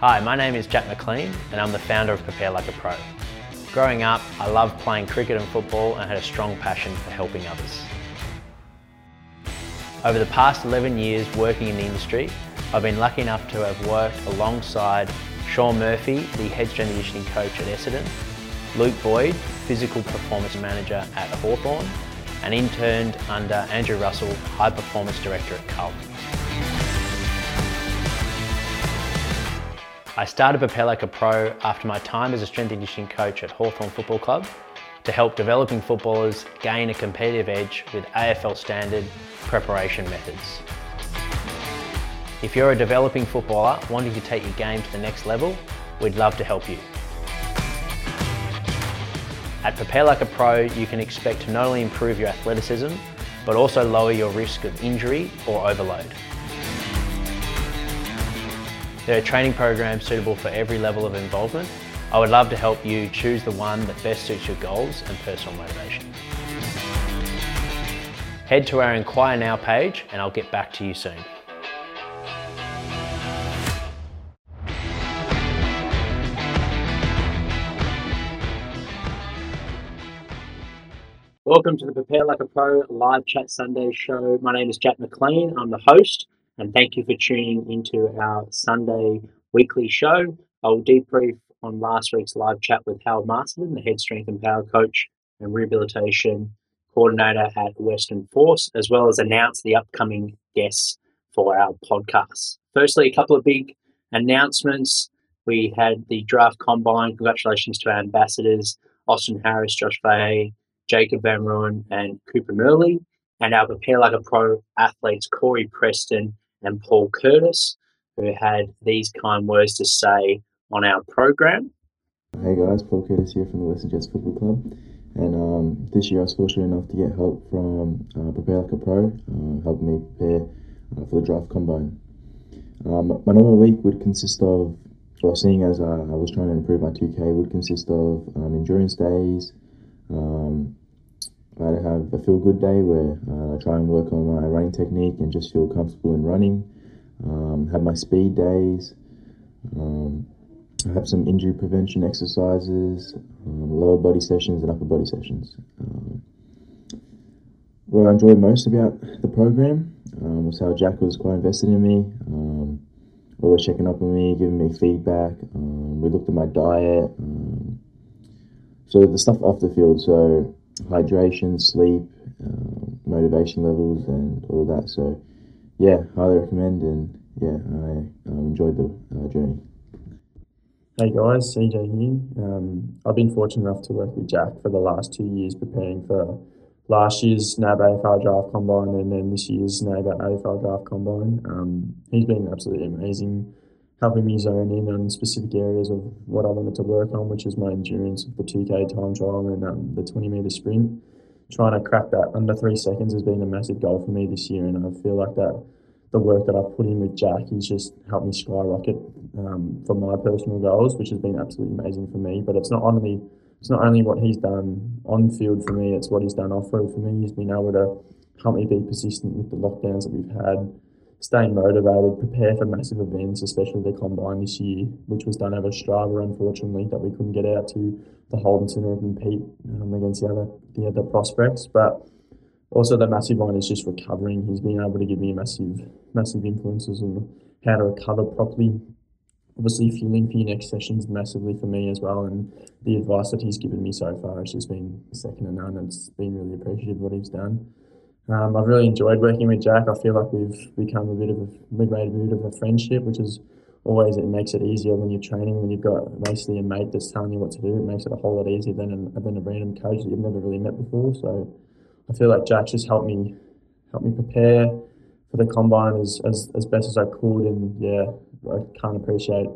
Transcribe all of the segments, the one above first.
Hi, my name is Jack McLean and I'm the founder of Prepare Like a Pro. Growing up, I loved playing cricket and football and had a strong passion for helping others. Over the past 11 years working in the industry, I've been lucky enough to have worked alongside Sean Murphy, the head strength and conditioning coach at Essendon, Luke Boyd, physical performance manager at Hawthorn, and interned under Andrew Russell, high performance director at Carlton. I started Prepare Like a Pro after my time as a strength and conditioning coach at Hawthorn Football Club to help developing footballers gain a competitive edge with AFL standard preparation methods. If you're a developing footballer wanting to take your game to the next level, we'd love to help you. At Prepare Like a Pro, you can expect to not only improve your athleticism, but also lower your risk of injury or overload. There are training programs suitable for every level of involvement. I would love to help you choose the one that best suits your goals and personal motivation. Head to our Inquire Now page and I'll get back to you soon. Welcome to the Prepare Like a Pro live chat Sunday show. My name is Jack McLean. I'm the host, and thank you for tuning into our Sunday weekly show. I'll debrief on last week's live chat with Howard Masterton, the head strength and power coach and rehabilitation coordinator at Western Force, as well as announce the upcoming guests for our podcast. Firstly, a couple of big announcements. We had the draft combine. Congratulations to our ambassadors, Austin Harris, Josh Fahey, Jacob Van Rooyen, and Cooper Murley, and our Prepare Like a Pro athletes, Corey Preston and Paul Curtis, who had these kind words to say on our program. Hey guys, Paul Curtis here from the Western Jets Football Club. And um, this year I was fortunate enough to get help from uh, Prepare Like a Pro, uh, helping me prepare uh, for the draft combine. Um, my normal week would consist of, well, seeing as uh, I was trying to improve my 2K, would consist of um, endurance days, um, I have a feel good day where uh, I try and work on my running technique and just feel comfortable in running. Um, have my speed days. Um, I have some injury prevention exercises, um, lower body sessions, and upper body sessions. Um, what I enjoyed most about the program um, was how Jack was quite invested in me, um, always checking up on me, giving me feedback. we looked at my diet. so the stuff off the field. So hydration, sleep, uh, motivation levels, and all that. So, yeah, highly recommend, and yeah, I um, enjoyed the uh, journey. Hey guys, CJ here. Um, I've been fortunate enough to work with Jack for the last two years preparing for last year's NAB AFL Draft Combine and then this year's NAB AFL Draft Combine. Um, he's been absolutely amazing helping me zone in on specific areas of what I wanted to work on, which is my endurance of the 2K time trial and um, the 20 meter sprint. Trying to crack that under three seconds has been a massive goal for me this year, and I feel like that the work that I've put in with Jack, has just helped me skyrocket um, for my personal goals, which has been absolutely amazing for me. But it's not only it's not only what he's done on field for me; it's what he's done off field for me. He's been able to help me be persistent with the lockdowns that we've had staying motivated, prepare for massive events, especially the combine this year, which was done over Strava, unfortunately, that we couldn't get out to the Holden Centre and compete um, against the other the other prospects. But also the massive one is just recovering. He's been able to give me massive massive influences on how to recover properly. Obviously, fueling for your next sessions massively for me as well, and the advice that he's given me so far has just been second to none. It's been really appreciative what he's done. Um, I've really enjoyed working with Jack. I feel like we've become a bit of a, we've made a bit of a friendship, which is always it makes it easier when you're training when you've got basically a mate that's telling you what to do. It makes it a whole lot easier than a, than a random coach that you've never really met before. So I feel like Jack just helped me helped me prepare for the combine as, as, as best as I could. And yeah, I can't appreciate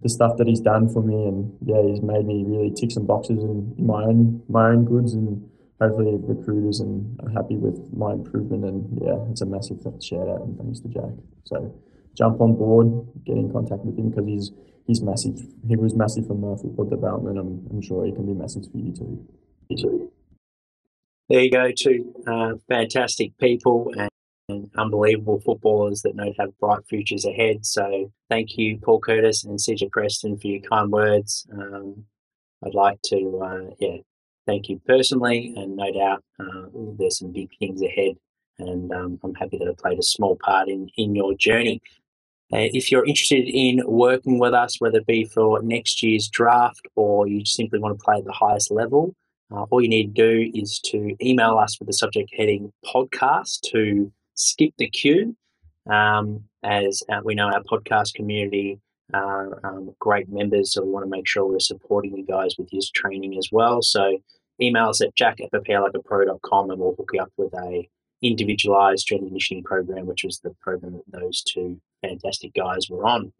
the stuff that he's done for me. And yeah, he's made me really tick some boxes in, my own my own goods and hopefully recruiters and are happy with my improvement. And yeah, it's a massive shout out and thanks to Jack. So jump on board, get in contact with him because he's he's massive. He was massive for my football development. I'm, I'm sure he can be massive for you too. There you go, two uh, fantastic people. And and unbelievable footballers that know have bright futures ahead. So thank you, Paul Curtis and CJ Preston, for your kind words. Um, I'd like to, uh, yeah, thank you personally, and no doubt uh, there's some big things ahead. And um, I'm happy that I played a small part in, in your journey. Uh, if you're interested in working with us, whether it be for next year's draft or you simply want to play at the highest level, uh, all you need to do is to email us with the subject heading podcast to skip the queue. Um, as uh, we know, our podcast community are um, great members, so we want to make sure we're supporting you guys with your training as well. So email us at jack at preparelikeapro.com and we'll hook you up with a individualized strength conditioning program, which was the program that those two fantastic guys were on.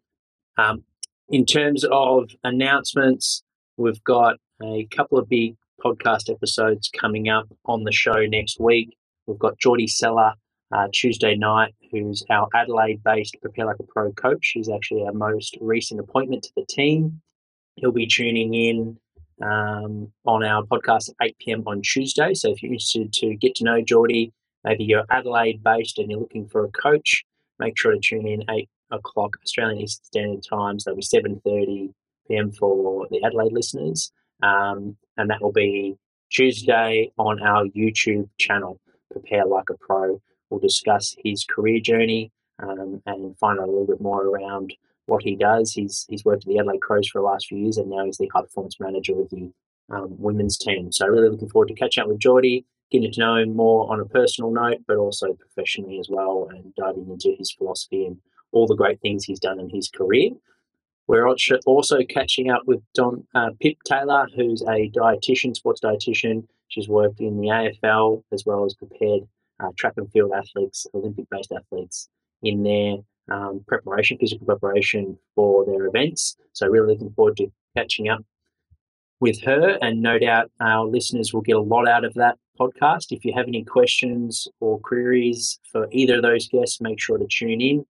Um, in terms of announcements, we've got a couple of big podcast episodes coming up on the show next week. We've got Geordie Seller uh, Tuesday night, who's our Adelaide based Prepare Like a Pro coach. He's actually our most recent appointment to the team. He'll be tuning in um, on our podcast at 8 p.m. on Tuesday. So if you're interested to get to know Geordie, maybe you're Adelaide based and you're looking for a coach, make sure to tune in 8 o'clock Australian Eastern Standard Time. So that'll be 7.30 p.m. for the Adelaide listeners. Um, and that will be Tuesday on our YouTube channel, Prepare Like a Pro. We'll discuss his career journey um, and find out a little bit more around what he does. He's he's worked at the Adelaide Crows for the last few years, and now he's the high performance manager of the um, women's team. So really looking forward to catching up with Geordie, getting to know him more on a personal note, but also professionally as well, and diving into his philosophy and all the great things he's done in his career. We're also catching up with Don uh, Pip Taylor, who's a dietitian, sports dietitian. She's worked in the AFL as well as prepared uh, track and field athletes, Olympic-based athletes, in their um, preparation, physical preparation for their events. So really looking forward to catching up with her, and no doubt our listeners will get a lot out of that podcast. If you have any questions or queries for either of those guests, make sure to tune in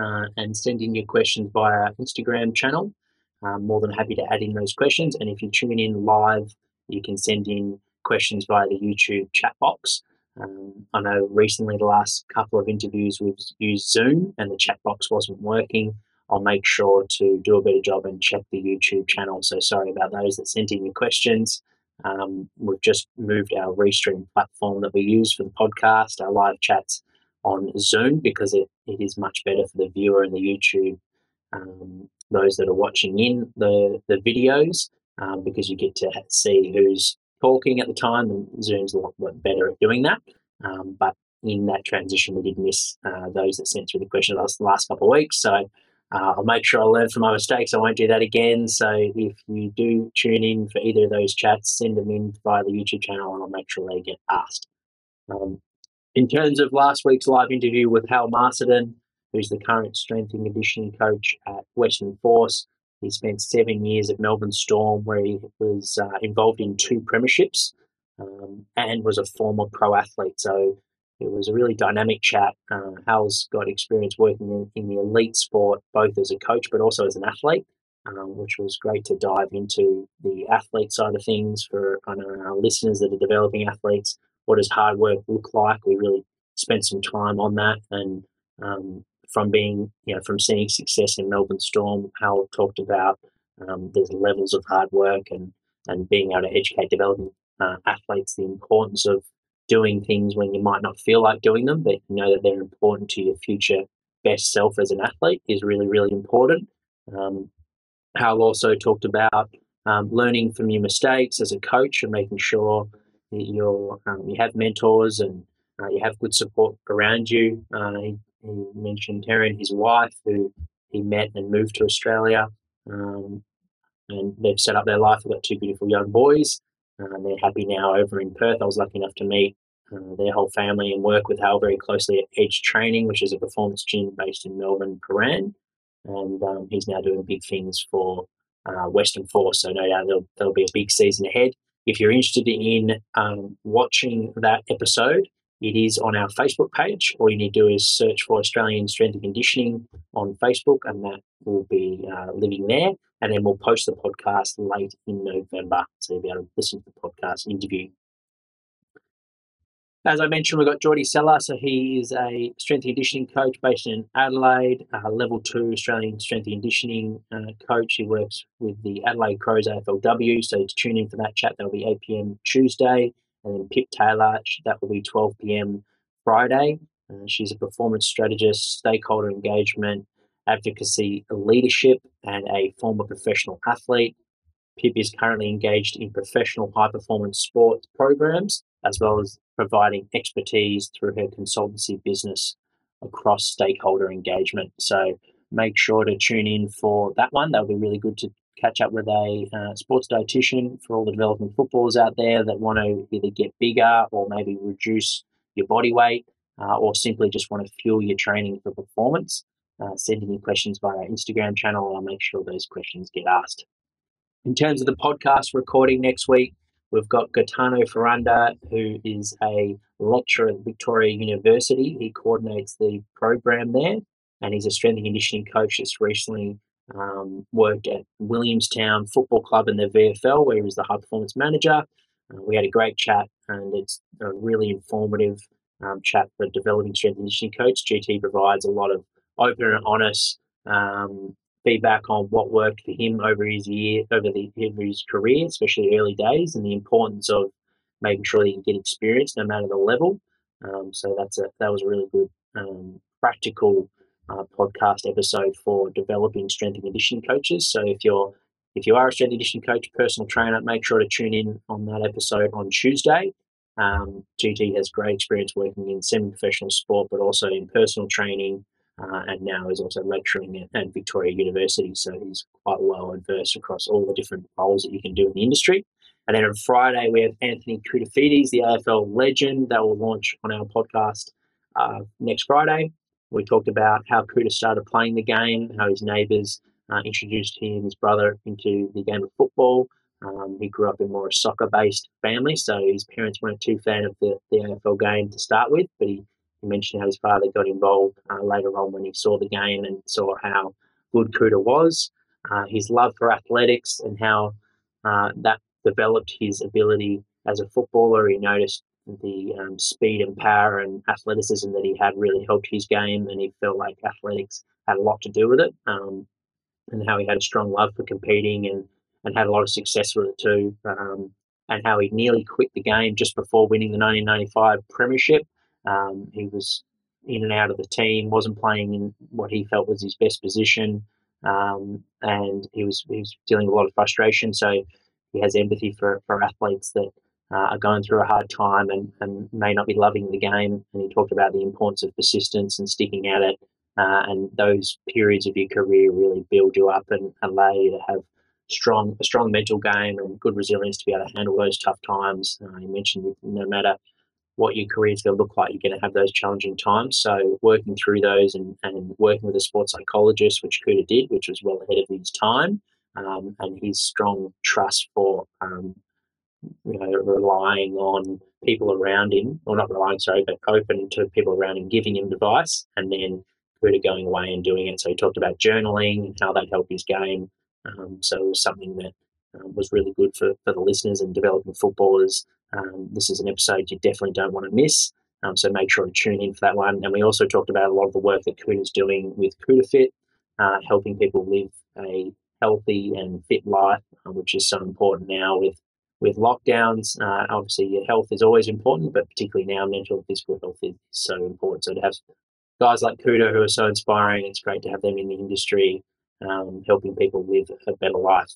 uh, and send in your questions via our Instagram channel. I'm more than happy to add in those questions. And if you tune in live, you can send in questions via the YouTube chat box. Um, I know recently, the last couple of interviews, we've used Zoom and the chat box wasn't working. I'll make sure to do a better job and check the YouTube channel. So sorry about those that sent in your questions. Um, we've just moved our Restream platform that we use for the podcast, our live chats on Zoom, because it, it is much better for the viewer and the YouTube, um, those that are watching in the, the videos, um, because you get to see who's talking at the time, and Zoom's a lot better at doing that. Um, but in that transition, we did miss uh, those that sent through the questions the last couple of weeks. So uh, I'll make sure I learn from my mistakes. I won't do that again. So if you do tune in for either of those chats, send them in via the YouTube channel, and I'll make sure they get asked. Um, in terms of last week's live interview with Hal Masterton, who's the current strength and conditioning coach at Western Force, he spent seven years at Melbourne Storm, where he was uh, involved in two premierships um, and was a former pro athlete. So it was a really dynamic chat. Uh, Hal's got experience working in, in, the elite sport, both as a coach but also as an athlete, um, which was great to dive into the athlete side of things for I know our listeners that are developing athletes. What does hard work look like? We really spent some time on that and um, from being, you know, from seeing success in Melbourne Storm, Hal talked about um, there's levels of hard work and, and being able to educate developing uh, athletes the importance of doing things when you might not feel like doing them, but you know that they're important to your future best self as an athlete is really, really important. Um, Hal also talked about um, learning from your mistakes as a coach and making sure that you're, um, you have mentors and uh, you have good support around you. Uh, he he mentioned Terry and his wife, who he met and moved to Australia. Um, and they've set up their life. They've got two beautiful young boys. Uh, they're happy now over in Perth. I was lucky enough to meet uh, their whole family and work with Hal very closely at Edge Training, which is a performance gym based in Melbourne, Prahran. And um, he's now doing big things for uh, Western Force. So no doubt there'll, there'll be a big season ahead. If you're interested in um, watching that episode, it is on our Facebook page. All you need to do is search for Australian Strength and Conditioning on Facebook, and that will be uh, living there. And then we'll post the podcast late in November, so you'll be able to listen to the podcast interview. As I mentioned, we've got Geordie Seller. So he is a strength and conditioning coach based in Adelaide, uh, level two Australian strength and conditioning uh, coach. He works with the Adelaide Crows AFLW. So to tune in for that chat, that'll be 8 p.m. Tuesday. And then Pip Taylor, that will be 12 p.m. Friday. Uh, she's a performance strategist, stakeholder engagement, advocacy, leadership, and a former professional athlete. Pip is currently engaged in professional high performance sports programs as well as providing expertise through her consultancy business across stakeholder engagement. So make sure to tune in for that one. That'll be really good to catch up with a uh, sports dietitian for all the developing footballers out there that want to either get bigger or maybe reduce your body weight uh, or simply just want to fuel your training for performance. Uh, send your questions via our Instagram channel, and I'll make sure those questions get asked. In terms of the podcast recording next week, We've got Gaetano Ferranda, who is a lecturer at Victoria University. He coordinates the program there, and he's a strength and conditioning coach that's recently um, worked at Williamstown Football Club in the VFL, where he was the high performance manager. Uh, we had a great chat, and it's a really informative um, chat for developing strength and conditioning coach. GT provides a lot of open and honest um, feedback on what worked for him over his year, over the over his career, especially early days, and the importance of making sure that you get experience no matter the level. Um, so that's a that was a really good um, practical uh, podcast episode for developing strength and conditioning coaches. So if you're if you are a strength and conditioning coach, personal trainer, make sure to tune in on that episode on Tuesday. Um, GT has great experience working in semi-professional sport, but also in personal training, uh, and now is also lecturing at, at, Victoria University. So he's quite well adversed across all the different roles that you can do in the industry. And then on Friday, we have Anthony Koutoufides, the AFL legend, that will launch on our podcast uh, next Friday. We talked about how Kouta started playing the game, how his neighbours uh, introduced him and his brother into the game of football. Um, he grew up in more a soccer based family, so his parents weren't too fan of the, the AFL game to start with, but he he mentioned how his father got involved uh, later on when he saw the game and saw how good Kouta was, uh, his love for athletics, and how uh, that developed his ability as a footballer. He noticed the um, speed and power and athleticism that he had really helped his game, and he felt like athletics had a lot to do with it. Um, and how he had a strong love for competing and, and had a lot of success with it too. Um, and how he nearly quit the game just before winning the 1995 Premiership um, he was in and out of the team, wasn't playing in what he felt was his best position, um, and he was he was dealing with a lot of frustration. So he has empathy for, for athletes that uh, are going through a hard time and, and may not be loving the game. And he talked about the importance of persistence and sticking at it. Uh, and those periods of your career really build you up and allow you to have strong a strong mental game and good resilience to be able to handle those tough times. Uh, he mentioned no matter what your career is going to look like. You're going to have those challenging times. So working through those and, and working with a sports psychologist, which Kouta did, which was well ahead of his time, um, and his strong trust for um, you know relying on people around him, or not relying, sorry, but open to people around him giving him advice, and then Kouta going away and doing it. So he talked about journaling and how that helped his game. Um, so it was something that um, was really good for, for the listeners and developing footballers um, this is an episode you definitely don't want to miss. Um, so make sure to tune in for that one. And we also talked about a lot of the work that Kouta is doing with Kouta Fit, uh, helping people live a healthy and fit life, uh, which is so important now with with lockdowns. Uh, obviously, your health is always important, but particularly now, mental and physical health is so important. So to have guys like Kouta who are so inspiring, it's great to have them in the industry, um, helping people live a better life.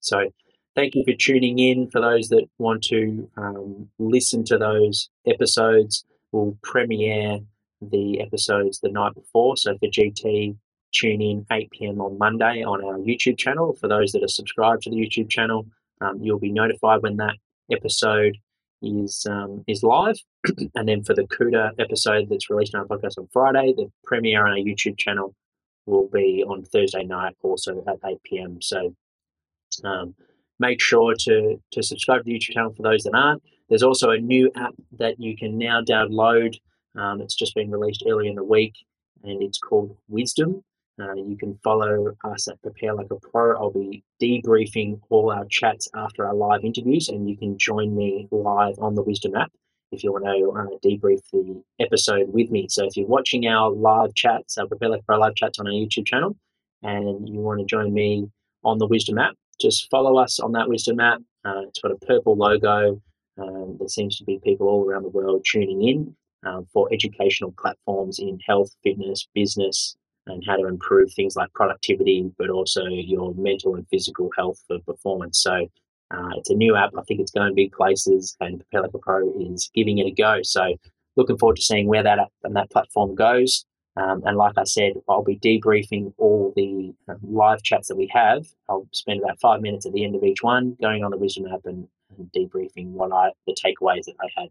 So Thank you for tuning in. For those that want to um, listen to those episodes, we'll premiere the episodes the night before. So for GT, tune in 8 p.m. on Monday on our YouTube channel. For those that are subscribed to the YouTube channel, um, you'll be notified when that episode is um, is live. and then for the Kouta episode that's released on our podcast on Friday, the premiere on our YouTube channel will be on Thursday night, also at 8 p.m. So um, make sure to, to subscribe to the YouTube channel for those that aren't. There's also a new app that you can now download. Um, it's just been released earlier in the week and it's called Wisdom. Uh, you can follow us at Prepare Like a Pro. I'll be debriefing all our chats after our live interviews, and you can join me live on the Wisdom app. if you want to uh, debrief the episode with me. So if you're watching our live chats, our Prepare Like Pro live chats on our YouTube channel, and you want to join me on the Wisdom app, just follow us on that Wisdom app. Uh, it's got a purple logo. Um, there seems to be people all around the world tuning in um, for educational platforms in health, fitness, business, and how to improve things like productivity, but also your mental and physical health for performance. So uh, it's a new app. I think it's going to big places, and Prepare Like a Pro is giving it a go. So looking forward to seeing where that app and that platform goes. Um, and like I said, I'll be debriefing all the uh, live chats that we have. I'll spend about five minutes at the end of each one going on the Wisdom app and, and debriefing what I the takeaways that I had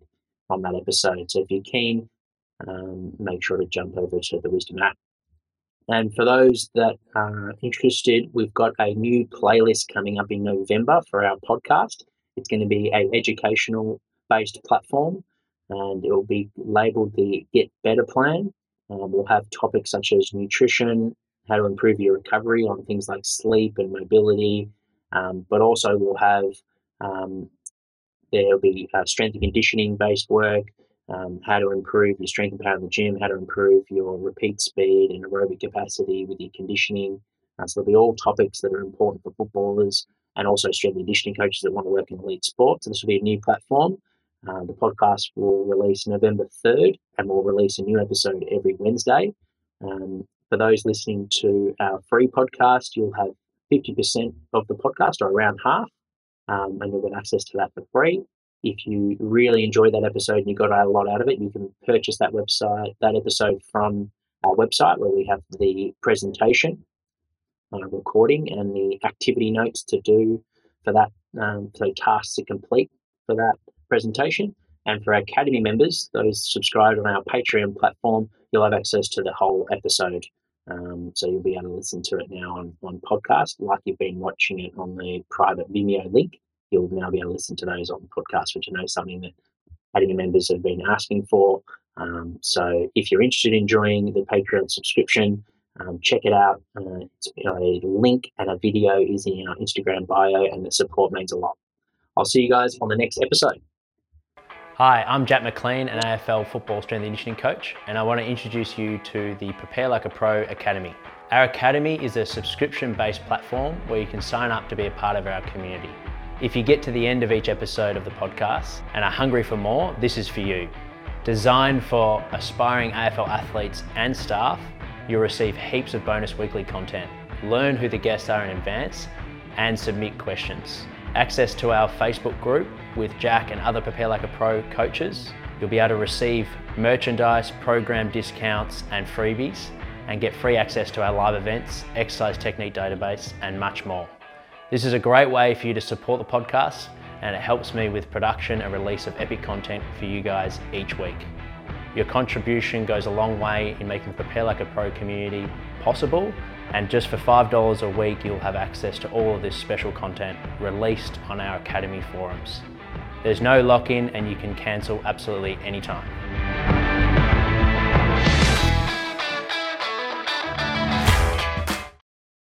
from that episode. So if you're keen, um, make sure to jump over to the Wisdom app. And for those that are interested, we've got a new playlist coming up in November for our podcast. It's going to be a educational based platform and it will be labeled the Get Better Plan. Um, we'll have topics such as nutrition, how to improve your recovery on things like sleep and mobility, um, but also we'll have um, there'll be uh, strength and conditioning based work, um, how to improve your strength and power in the gym, how to improve your repeat speed and aerobic capacity with your conditioning. Uh, so there'll be all topics that are important for footballers and also strength and conditioning coaches that want to work in elite sports. So this will be a new platform. Uh, the podcast will release November 3rd and we'll release a new episode every Wednesday. Um, for those listening to our free podcast, you'll have 50% of the podcast or around half, um, and you'll get access to that for free. If you really enjoyed that episode and you got a lot out of it, you can purchase that website, that episode from our website where we have the presentation, uh, recording, and the activity notes to do for that, um, so tasks to complete for that presentation. And for our Academy members, those subscribed on our Patreon platform, you'll have access to the whole episode. Um, so you'll be able to listen to it now on, on podcast, like you've been watching it on the private Vimeo link you'll now be able to listen to those on the podcast, which I know is something that Academy members have been asking for. Um, so if you're interested in joining the Patreon subscription, um, check it out. Uh, a link and a video is in our Instagram bio, and the support means a lot. I'll see you guys on the next episode. Hi, I'm Jack McLean, an AFL football strength and conditioning coach, and I want to introduce you to the Prepare Like a Pro Academy. Our academy is a subscription based platform where you can sign up to be a part of our community. If you get to the end of each episode of the podcast and are hungry for more, this is for you. Designed for aspiring AFL athletes and staff, you'll receive heaps of bonus weekly content, learn who the guests are in advance, and submit questions. Access to our Facebook group with Jack and other Prepare Like a Pro coaches. You'll be able to receive merchandise, program discounts, and freebies, and get free access to our live events, exercise technique database, and much more. This is a great way for you to support the podcast and it helps me with production and release of epic content for you guys each week. Your contribution goes a long way in making the Prepare Like a Pro community possible and just for $5 a week you'll have access to all of this special content released on our Academy forums. There's no lock-in and you can cancel absolutely anytime.